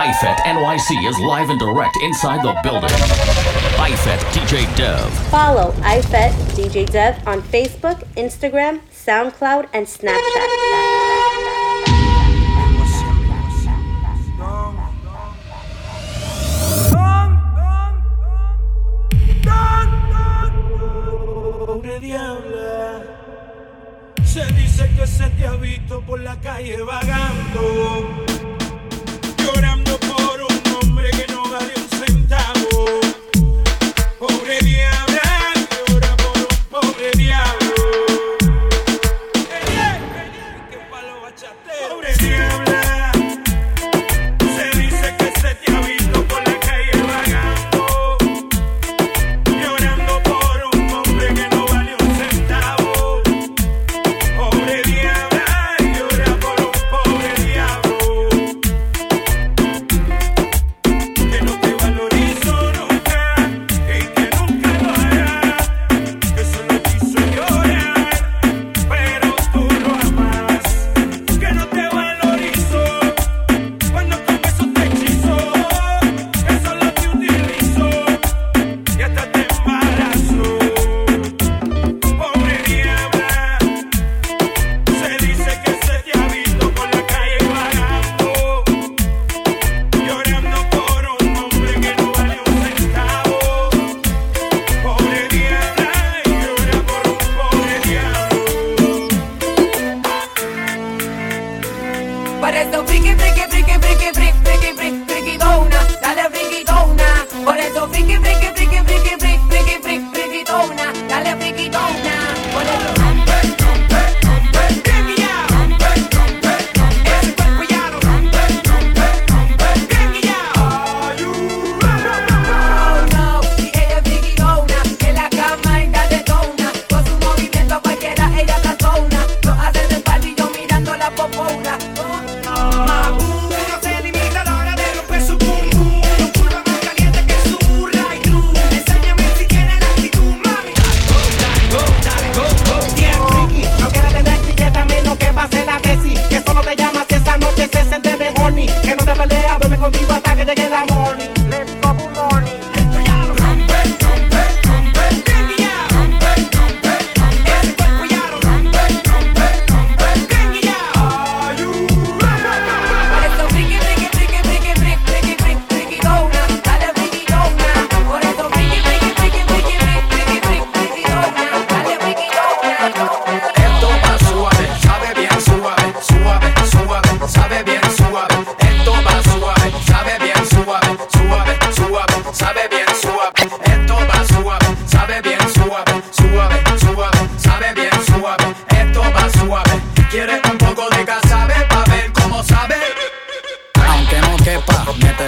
IFET NYC is live and direct inside the building. IFET DJ Dev. Follow IFET DJ Dev on Facebook, Instagram, SoundCloud, and Snapchat. diabla. Se dice que se te ha visto por la calle vagando,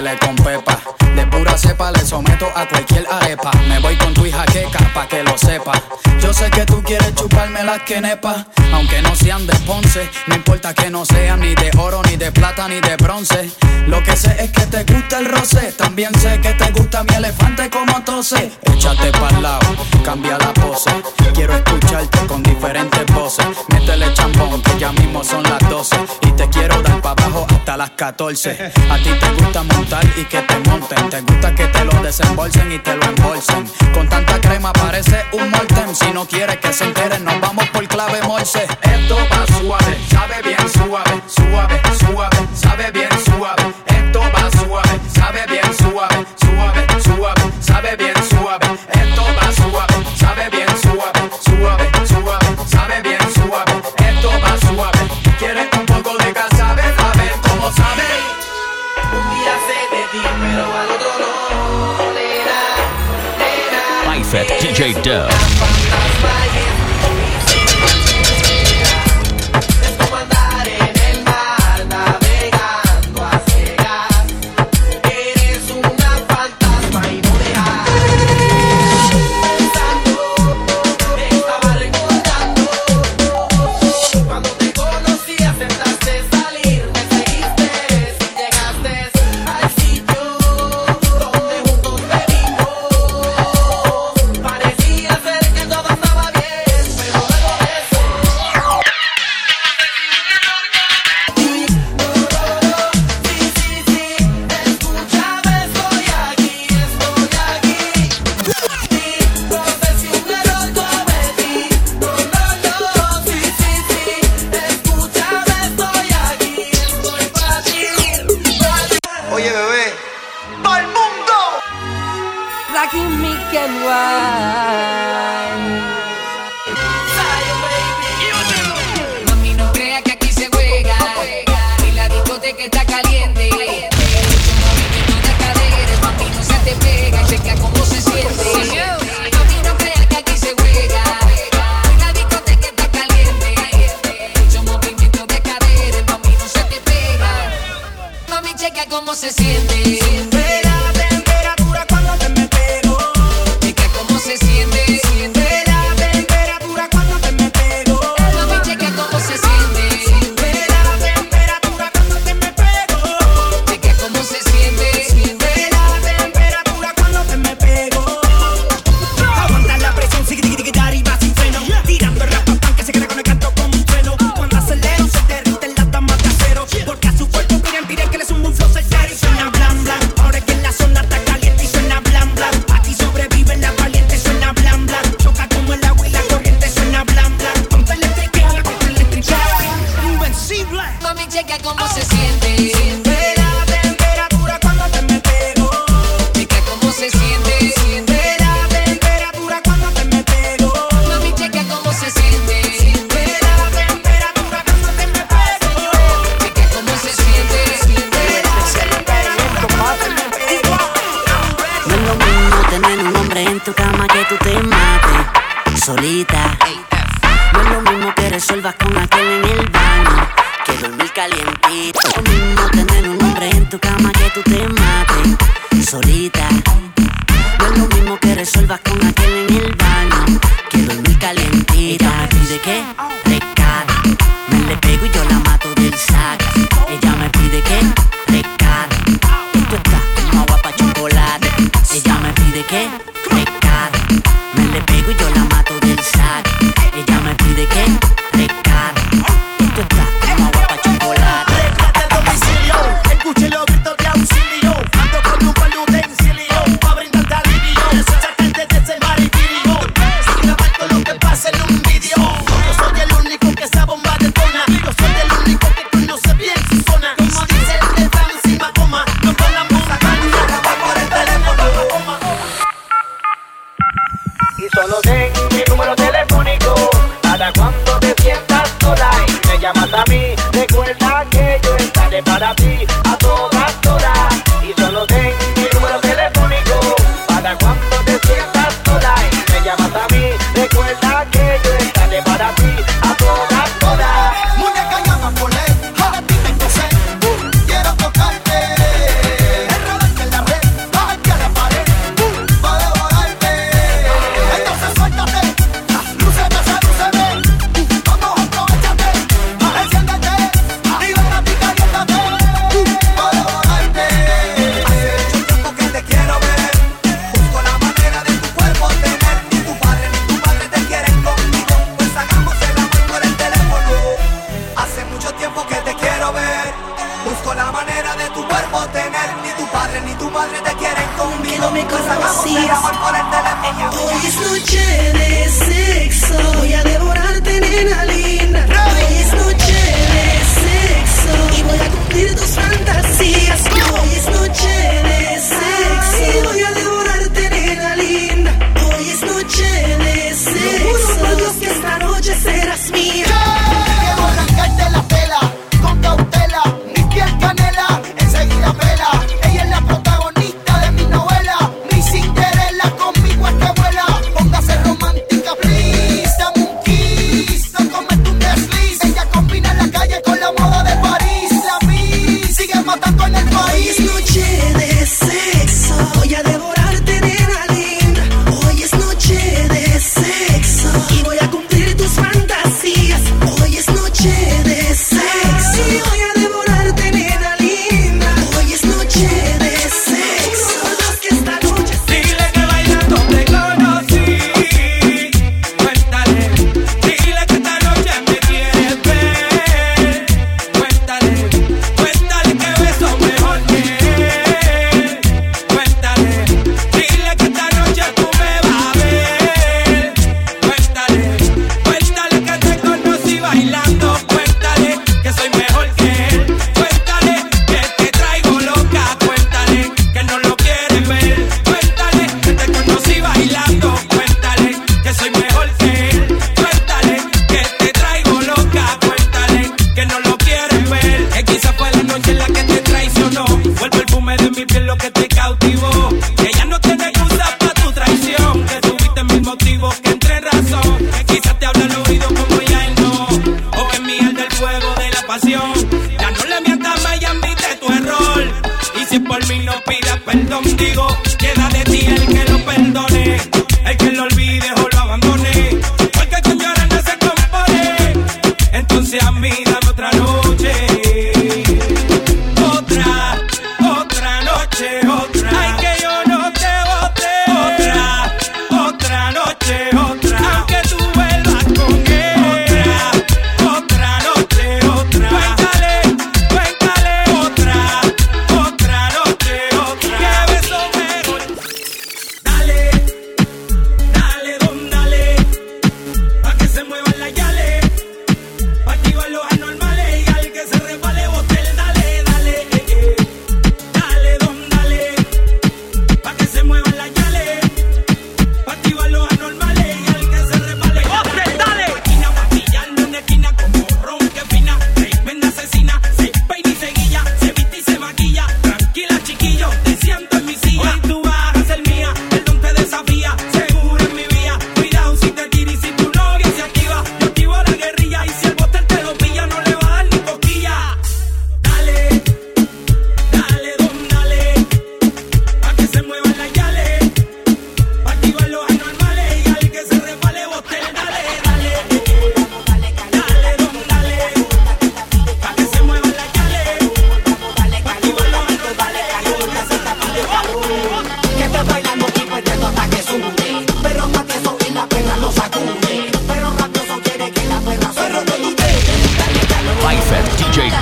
De pura cepa le someto a cualquier arepa. Me voy con tu hija queca pa' que lo sepa. Yo sé que tú quieres chuparme las quenepas. Aunque no sean de Ponce, no importa que no sean ni de oro, ni de plata, ni de bronce. Lo que sé es que te gusta el roce. También sé que te gusta mi elefante como tose. Échate pa'l lado, cambia la pose. Quiero escucharte con diferentes voces. Métele champón, que ya mismo son las 12. Y te quiero dar pa' abajo hasta las 14. A ti te gusta montar y que te monten. Te gusta que te lo desembolsen y te lo embolsen. Con tanta crema parece un molten. No quieres que se enteren, nos vamos por clave morse. Esto va suave, sabe bien suave, suave, suave, sabe bien suave. Esto va suave, sabe bien suave, suave, suave, sabe bien suave. Esto va suave, sabe bien suave, suave, suave, sabe bien suave. Esto va suave. ¿Quieres un poco de casabe? A ver cómo sabe. Un día sé de ti, pero al otro no, nena IFET DJ Dev.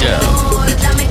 Down.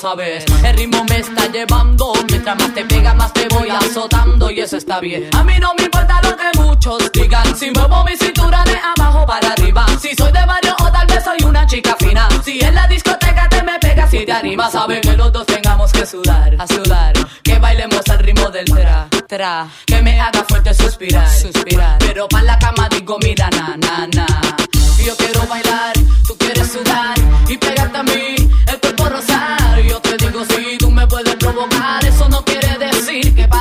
sabes. El ritmo me está llevando, mientras más te pega, más te voy azotando y eso está bien. A mí no me importa lo que muchos digan, si muevo mi cintura de abajo para arriba. Si soy de barrio o tal vez soy una chica fina. Si en la discoteca te me pegas y te animas, sabes que los dos tengamos que sudar, a sudar. Que bailemos al ritmo del tra, tra. Que me haga fuerte suspirar, suspirar. Pero pa' la cama digo, mira, na, na, na. Yo quiero bailar, tú quieres sudar y pegarte a mí por rozar. Yo te digo si tú me puedes provocar, eso no quiere decir que para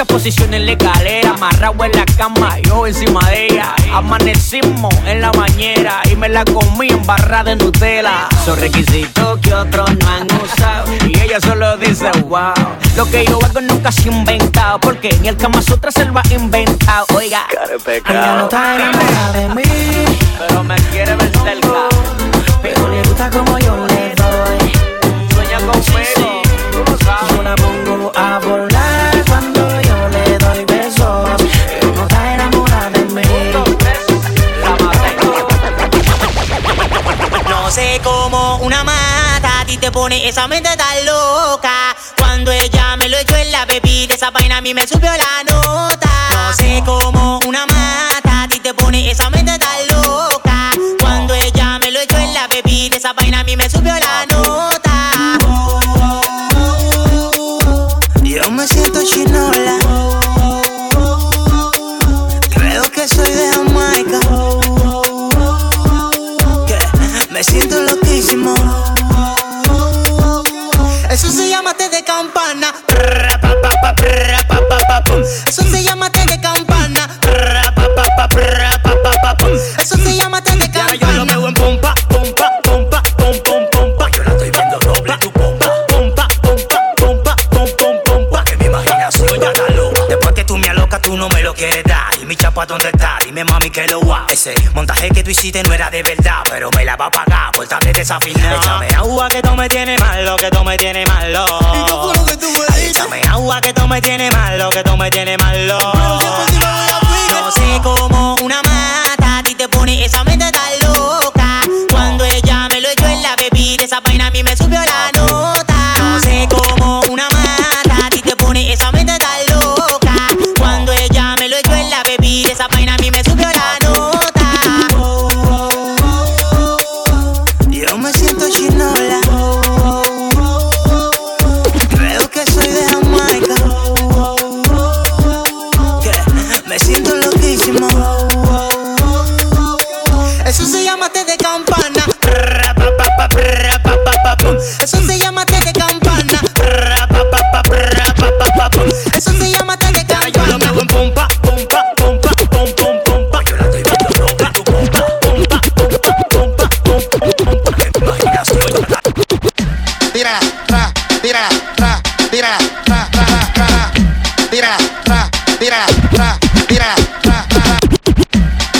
muchas posiciones legales. Amarrado en la cama, y yo encima de ella. Amanecimos en la bañera y me la comí en embarrada en Nutella. Son requisitos que otros no han usado. Y ella solo dice, wow. Lo que yo hago nunca se ha inventado. Porque ni el Kama Sutra se lo ha inventado. Oiga, ella no está enamorada de mí. Pero me quiere ver cerca. Pero le gusta como yo hace como una mata. A ti te pone esa mente tan loca. Cuando ella me lo echó en la bebida, esa vaina a mí me subió la nota. Lo hace como una mata. A ti te pone esa mente tan loca. Cuando ella me lo echó en la bebida, esa vaina a mí me subió la nota. Que lo guap. Ese montaje que tú hiciste no era de verdad, pero me la va a pagar por tarde desafinada. Échame agua que tú me tienes malo, que tú me tienes malo. Échame agua que tú me tienes malo, que tú me tienes malo. No sé cómo una mata a ti te pone esa mente tan loca. Cuando ella me lo echó en la bebida, esa vaina a mí me subió tírala, tra, tírala, tra, tra, tra, tra. Tírala, tra, tírala, tra, tírala, tra, tra.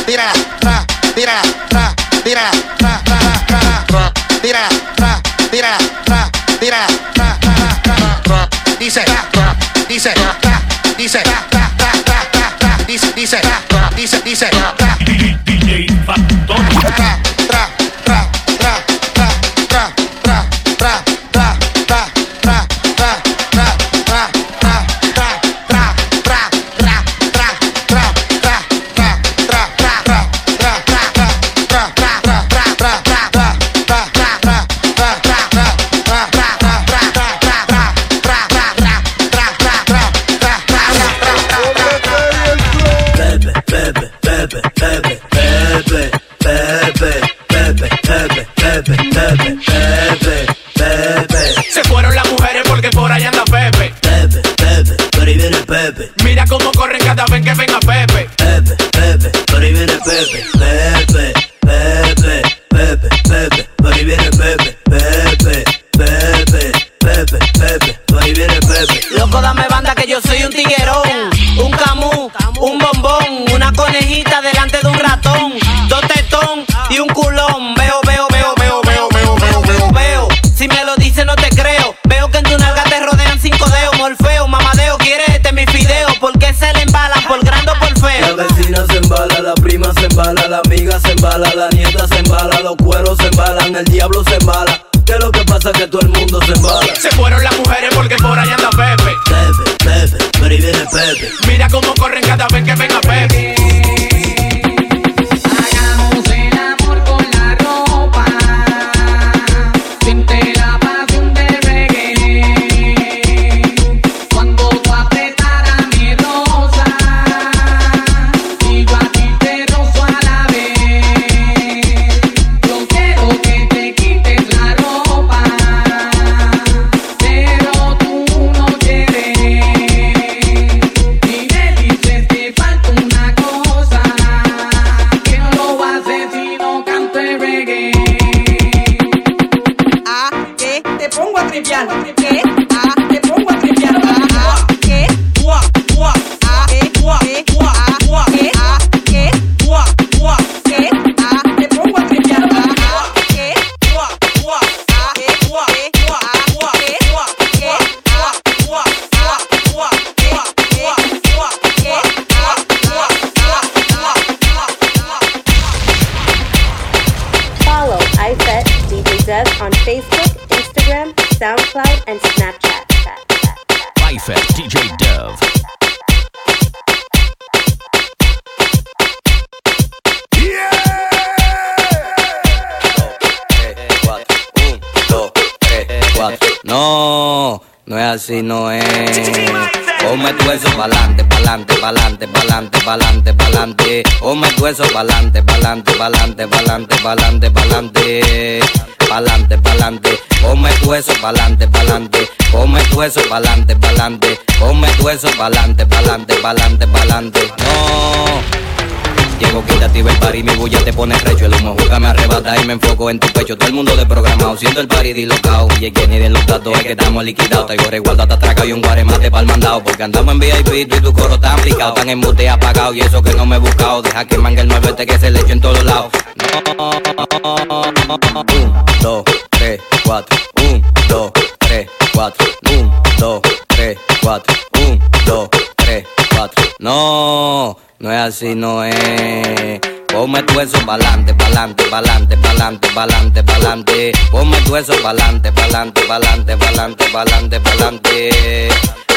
Tírala, tra, tírala, tra, tírala, tra, tra, tra, tra. Tírala, tra, tírala, tra, tírala, tra, tra, tra. Dice, tra, dice, tra, dice, tra, tra, tra, tra. Dice, dice, dice, dice, tra, el diablo se embala. ¿Qué es lo que pasa? Que todo el mundo se embala. Se fueron las mujeres porque por ahí anda Pepe. Pepe, Pepe, por ahí viene Pepe. Mira cómo corren cada vez que venga Pepe. No, no es así, no es. Ponme tu eso pa'lante, pa'lante, pa'lante, pa'lante, pa'lante, pa'lante. Ponme tu eso pa'lante, pa'lante, pa'lante, pa'lante, pa'lante, pa'lante. Pa'lante, pa'lante. Ponme tu eso pa'lante, pa'lante. Ponme tu eso pa'lante, pa'lante. Ponme tu eso pa'lante, pa'lante, pa'lante, pa'lante. No. Llego, quítate el party, mi bulla te pone recho. El humo juca me arrebata y me enfoco en tu pecho. Todo el mundo de programado, siento el party dislocado. Y es que ni de los datos es que estamos liquidados. Traigo resguardo hasta atraca y un guaremate pa'l mandado. Porque andamos en VIP, tú y tu coro tan picado. Tan en bote apagado y eso que no me he buscado. Deja que mangue el 9 este que se le eche en todos lados. Un, dos, tres, cuatro. Un, dos, tres, cuatro. Un, dos, tres, cuatro. Un, dos, tres, cuatro. No, no es así, no es. Ponme tu eso pa'lante, pa'lante, pa'lante, pa'lante, pa'lante, pa'lante. Ponme tu eso pa'lante, pa'lante, pa'lante, pa'lante, pa'lante, pa'lante.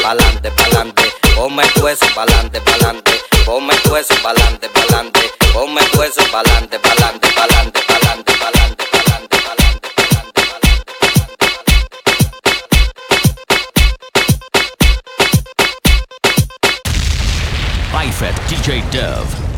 Pa'lante, pa'lante. Ponme tu pa'lante, pa'lante. Ponme tu eso pa'lante, pa'lante. Ponme tu eso pa'lante, pa'lante, pa'lante, pa'lante, pa'lante, Bifet DJ Dev.